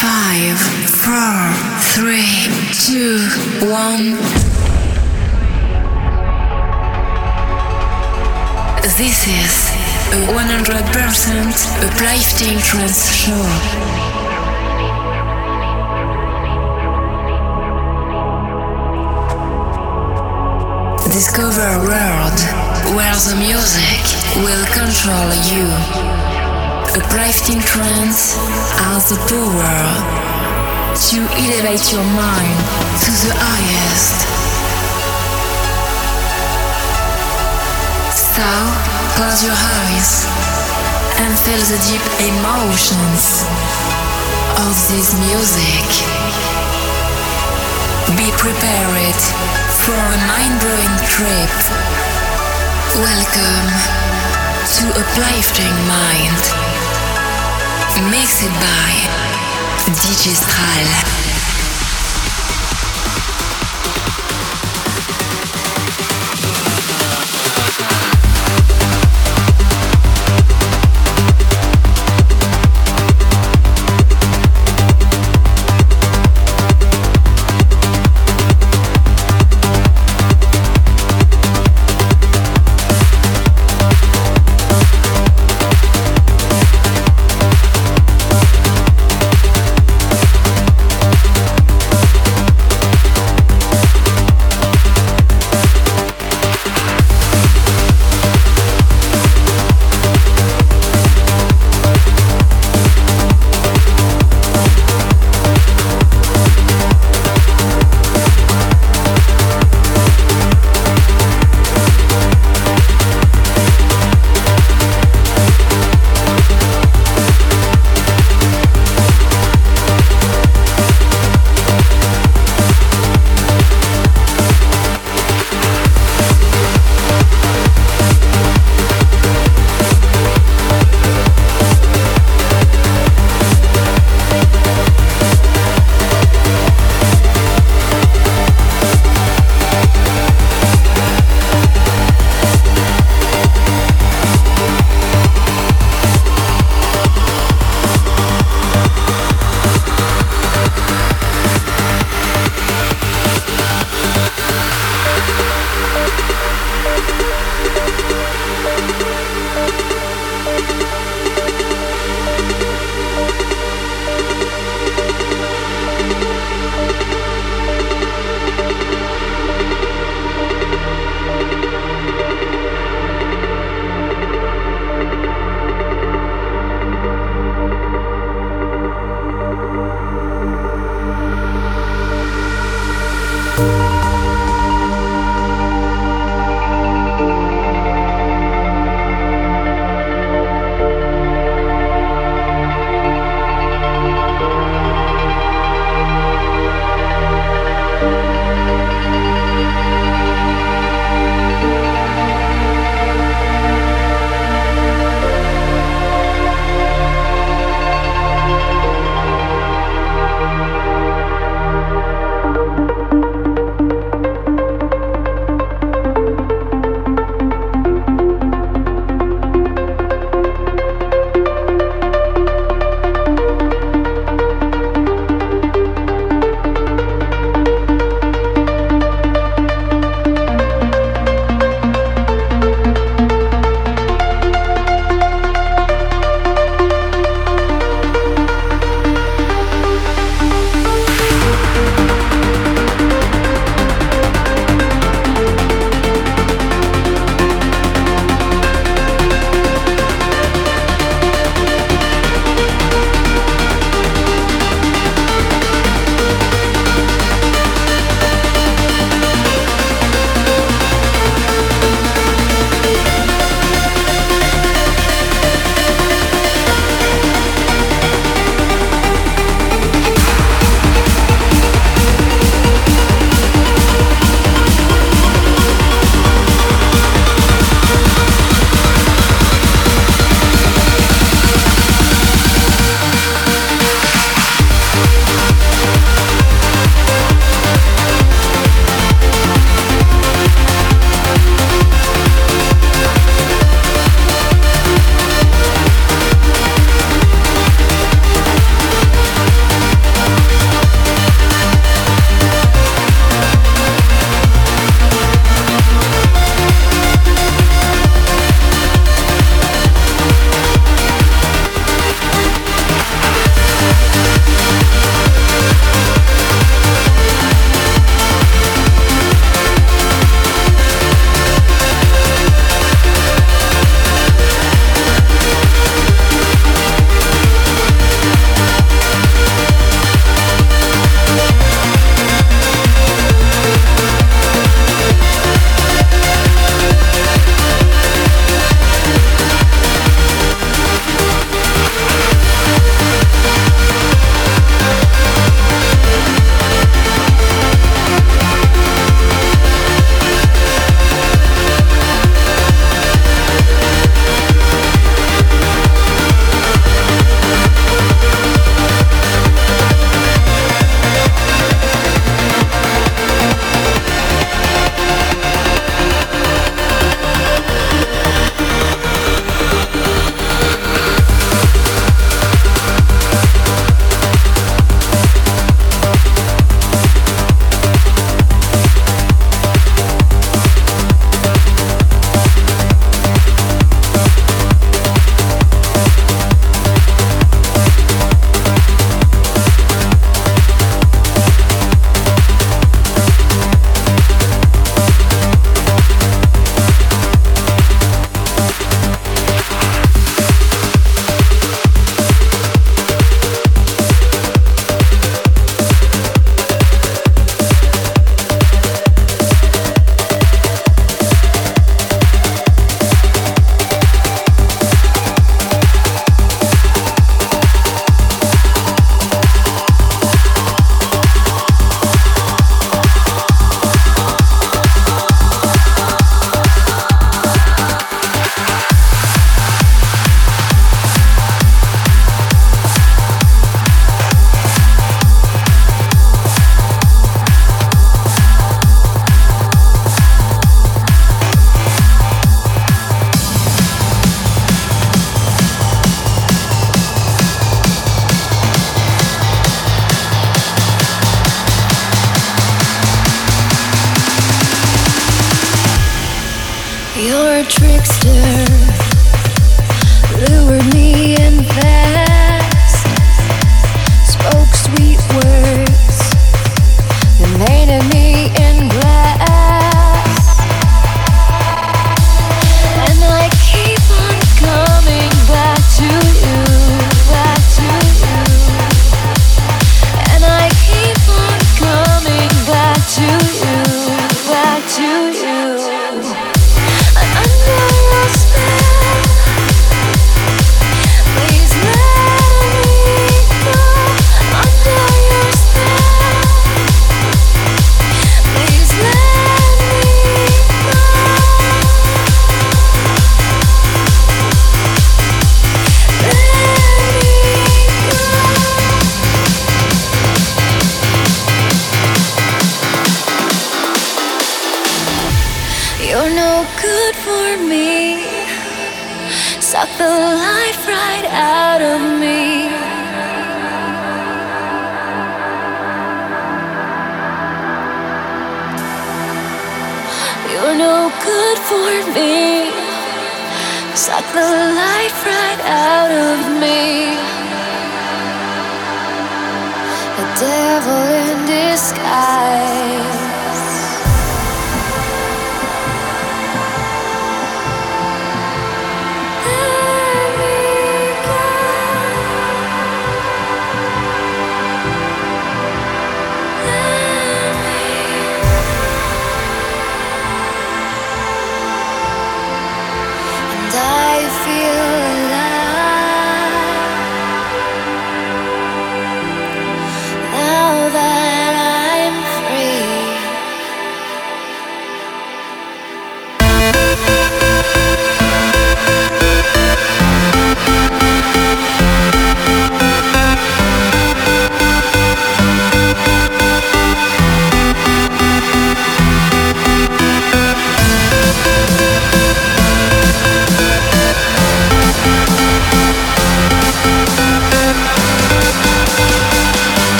Five, four, three, two, one. This is a 100% uplifting trance show. Discover a world where the music will control you. Uplifting trance has the power to elevate your mind to the highest. So, close your eyes and feel the deep emotions of this music. Be prepared for a mind-blowing trip. Welcome to Uplifting Mind. Mixed by DJ.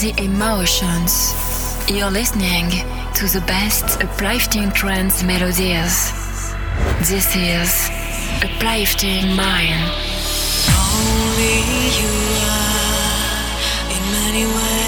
The emotions. You're listening to the best uplifting trance melodies. This is Uplifting Mind. Only you are in many ways.